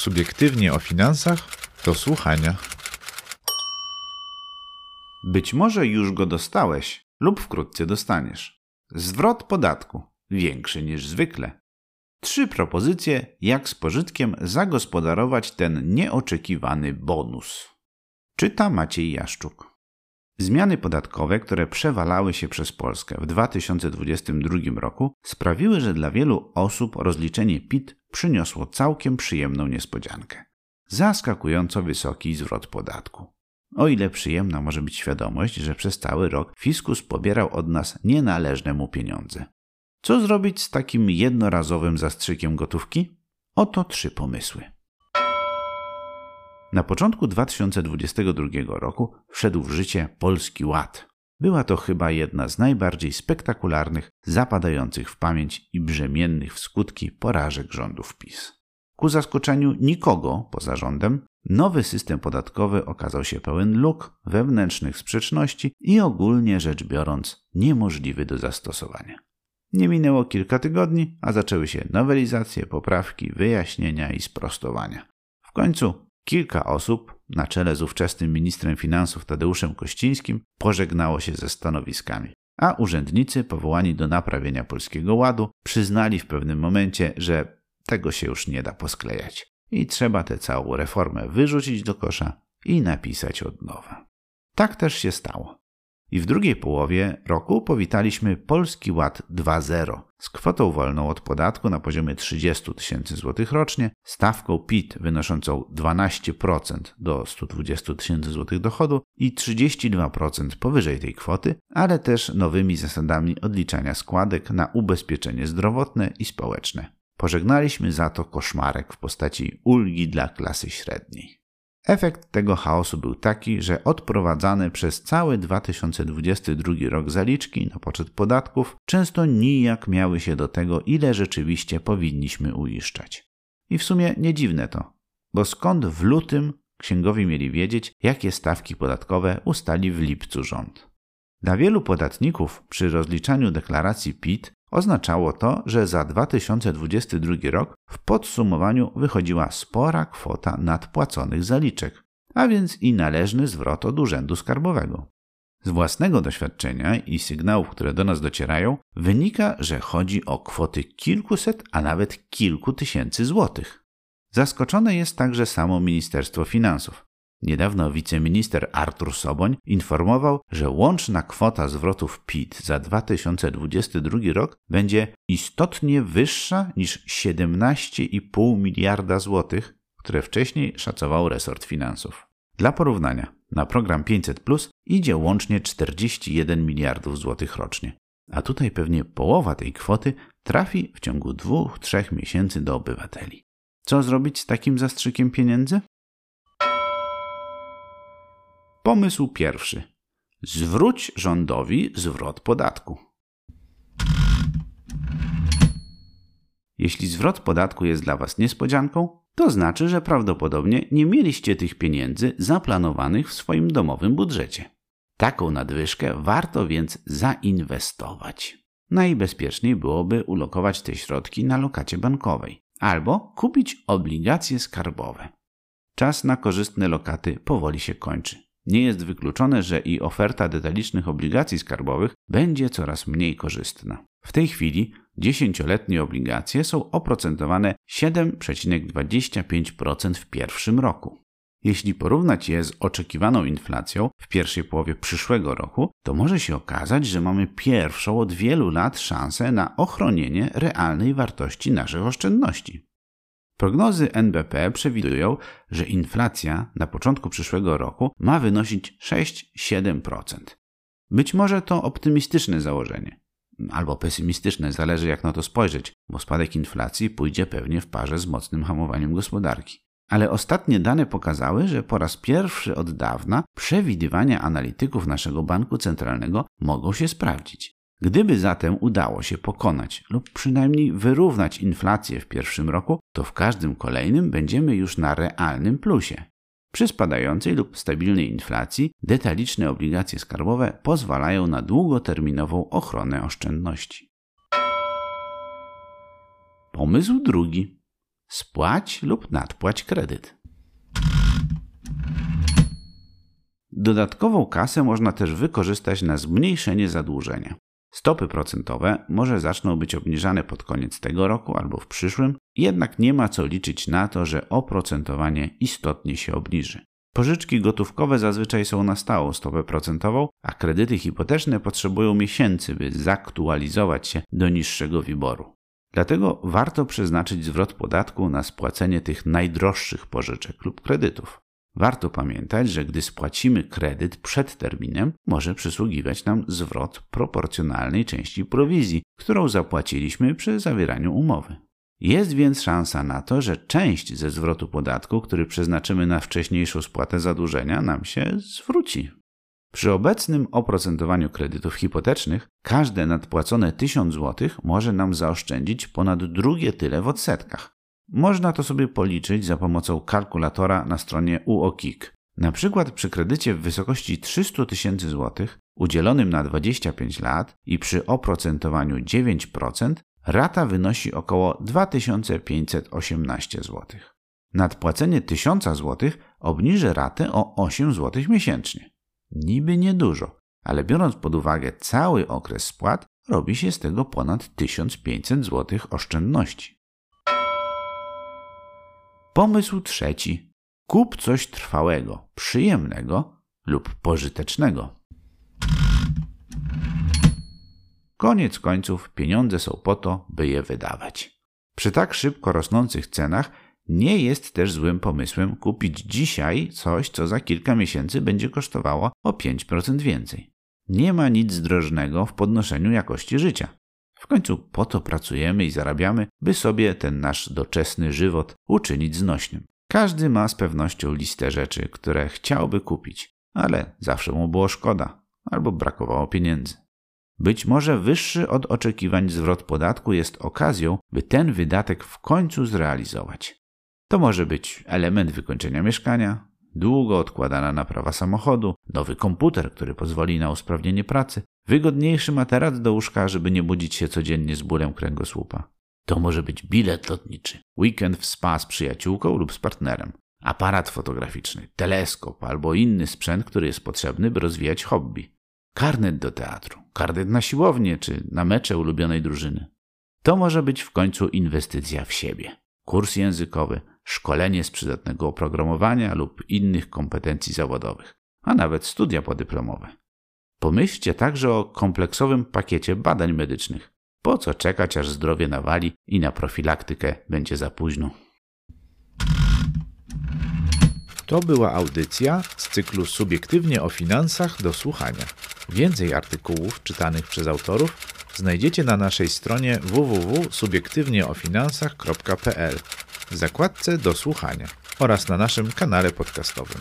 Subiektywnie o finansach do słuchania. Być może już go dostałeś lub wkrótce dostaniesz. Zwrot podatku większy niż zwykle. Trzy propozycje, jak z pożytkiem zagospodarować ten nieoczekiwany bonus. Czyta Maciej Jaszczuk. Zmiany podatkowe, które przewalały się przez Polskę w 2022 roku, sprawiły, że dla wielu osób rozliczenie PIT przyniosło całkiem przyjemną niespodziankę. Zaskakująco wysoki zwrot podatku. O ile przyjemna może być świadomość, że przez cały rok fiskus pobierał od nas nienależne mu pieniądze. Co zrobić z takim jednorazowym zastrzykiem gotówki? Oto trzy pomysły. Na początku 2022 roku wszedł w życie Polski Ład. Była to chyba jedna z najbardziej spektakularnych, zapadających w pamięć i brzemiennych w skutki porażek rządów PiS. Ku zaskoczeniu nikogo poza rządem, nowy system podatkowy okazał się pełen luk, wewnętrznych sprzeczności i ogólnie rzecz biorąc niemożliwy do zastosowania. Nie minęło kilka tygodni, a zaczęły się nowelizacje, poprawki, wyjaśnienia i sprostowania. W końcu kilka osób, na czele z ówczesnym ministrem finansów Tadeuszem Kościńskim, pożegnało się ze stanowiskami, a urzędnicy powołani do naprawienia polskiego ładu przyznali w pewnym momencie, że tego się już nie da posklejać i trzeba tę całą reformę wyrzucić do kosza i napisać od nowa. Tak też się stało. I w drugiej połowie roku powitaliśmy Polski Ład 2.0 z kwotą wolną od podatku na poziomie 30 tysięcy złotych rocznie, stawką PIT wynoszącą 12% do 120 tysięcy złotych dochodu i 32% powyżej tej kwoty, ale też nowymi zasadami odliczania składek na ubezpieczenie zdrowotne i społeczne. Pożegnaliśmy za to koszmarek w postaci ulgi dla klasy średniej. Efekt tego chaosu był taki, że odprowadzane przez cały 2022 rok zaliczki na poczet podatków często nijak miały się do tego, ile rzeczywiście powinniśmy uiszczać. I w sumie nie dziwne to, bo skąd w lutym księgowi mieli wiedzieć, jakie stawki podatkowe ustali w lipcu rząd. Dla wielu podatników przy rozliczaniu deklaracji PIT Oznaczało to, że za 2022 rok w podsumowaniu wychodziła spora kwota nadpłaconych zaliczek, a więc i należny zwrot od Urzędu Skarbowego. Z własnego doświadczenia i sygnałów, które do nas docierają, wynika, że chodzi o kwoty kilkuset, a nawet kilku tysięcy złotych. Zaskoczone jest także samo Ministerstwo Finansów. Niedawno wiceminister Artur Soboń informował, że łączna kwota zwrotów PIT za 2022 rok będzie istotnie wyższa niż 17,5 miliarda złotych, które wcześniej szacował resort finansów. Dla porównania, na program 500 Plus idzie łącznie 41 miliardów złotych rocznie. A tutaj pewnie połowa tej kwoty trafi w ciągu dwóch, trzech miesięcy do obywateli. Co zrobić z takim zastrzykiem pieniędzy? Pomysł pierwszy. Zwróć rządowi zwrot podatku. Jeśli zwrot podatku jest dla Was niespodzianką, to znaczy, że prawdopodobnie nie mieliście tych pieniędzy zaplanowanych w swoim domowym budżecie. Taką nadwyżkę warto więc zainwestować. Najbezpieczniej byłoby ulokować te środki na lokacie bankowej albo kupić obligacje skarbowe. Czas na korzystne lokaty powoli się kończy. Nie jest wykluczone, że i oferta detalicznych obligacji skarbowych będzie coraz mniej korzystna. W tej chwili dziesięcioletnie obligacje są oprocentowane 7,25% w pierwszym roku. Jeśli porównać je z oczekiwaną inflacją w pierwszej połowie przyszłego roku, to może się okazać, że mamy pierwszą od wielu lat szansę na ochronienie realnej wartości naszych oszczędności. Prognozy NBP przewidują, że inflacja na początku przyszłego roku ma wynosić 6-7%. Być może to optymistyczne założenie, albo pesymistyczne, zależy jak na to spojrzeć, bo spadek inflacji pójdzie pewnie w parze z mocnym hamowaniem gospodarki. Ale ostatnie dane pokazały, że po raz pierwszy od dawna przewidywania analityków naszego banku centralnego mogą się sprawdzić. Gdyby zatem udało się pokonać lub przynajmniej wyrównać inflację w pierwszym roku, to w każdym kolejnym będziemy już na realnym plusie. Przy spadającej lub stabilnej inflacji detaliczne obligacje skarbowe pozwalają na długoterminową ochronę oszczędności. Pomysł drugi. Spłać lub nadpłać kredyt. Dodatkową kasę można też wykorzystać na zmniejszenie zadłużenia. Stopy procentowe może zaczną być obniżane pod koniec tego roku albo w przyszłym, jednak nie ma co liczyć na to, że oprocentowanie istotnie się obniży. Pożyczki gotówkowe zazwyczaj są na stałą stopę procentową, a kredyty hipoteczne potrzebują miesięcy, by zaktualizować się do niższego wyboru. Dlatego warto przeznaczyć zwrot podatku na spłacenie tych najdroższych pożyczek lub kredytów. Warto pamiętać, że gdy spłacimy kredyt przed terminem, może przysługiwać nam zwrot proporcjonalnej części prowizji, którą zapłaciliśmy przy zawieraniu umowy. Jest więc szansa na to, że część ze zwrotu podatku, który przeznaczymy na wcześniejszą spłatę zadłużenia, nam się zwróci. Przy obecnym oprocentowaniu kredytów hipotecznych każde nadpłacone 1000 zł może nam zaoszczędzić ponad drugie tyle w odsetkach. Można to sobie policzyć za pomocą kalkulatora na stronie UOKiK. Na przykład przy kredycie w wysokości 300 tysięcy złotych udzielonym na 25 lat i przy oprocentowaniu 9% rata wynosi około 2518 zł. Nadpłacenie 1000 zł obniży ratę o 8 zł miesięcznie. Niby niedużo, ale biorąc pod uwagę cały okres spłat, robi się z tego ponad 1500 zł oszczędności. Pomysł trzeci. Kup coś trwałego, przyjemnego lub pożytecznego. Koniec końców pieniądze są po to, by je wydawać. Przy tak szybko rosnących cenach nie jest też złym pomysłem kupić dzisiaj coś, co za kilka miesięcy będzie kosztowało o 5% więcej. Nie ma nic drożnego w podnoszeniu jakości życia. W końcu po to pracujemy i zarabiamy, by sobie ten nasz doczesny żywot uczynić znośnym. Każdy ma z pewnością listę rzeczy, które chciałby kupić, ale zawsze mu było szkoda albo brakowało pieniędzy. Być może wyższy od oczekiwań zwrot podatku jest okazją, by ten wydatek w końcu zrealizować. To może być element wykończenia mieszkania, długo odkładana naprawa samochodu, nowy komputer, który pozwoli na usprawnienie pracy, wygodniejszy materac do łóżka, żeby nie budzić się codziennie z bólem kręgosłupa. To może być bilet lotniczy, weekend w spa z przyjaciółką lub z partnerem, aparat fotograficzny, teleskop albo inny sprzęt, który jest potrzebny, by rozwijać hobby. Karnet do teatru, karnet na siłownię czy na mecze ulubionej drużyny. To może być w końcu inwestycja w siebie. Kurs językowy, szkolenie z przydatnego oprogramowania lub innych kompetencji zawodowych, a nawet studia podyplomowe. Pomyślcie także o kompleksowym pakiecie badań medycznych. Po co czekać, aż zdrowie nawali i na profilaktykę będzie za późno? To była audycja z cyklu Subiektywnie o finansach do słuchania. Więcej artykułów czytanych przez autorów znajdziecie na naszej stronie www.subiektywnieofinansach.pl w zakładce do słuchania oraz na naszym kanale podcastowym.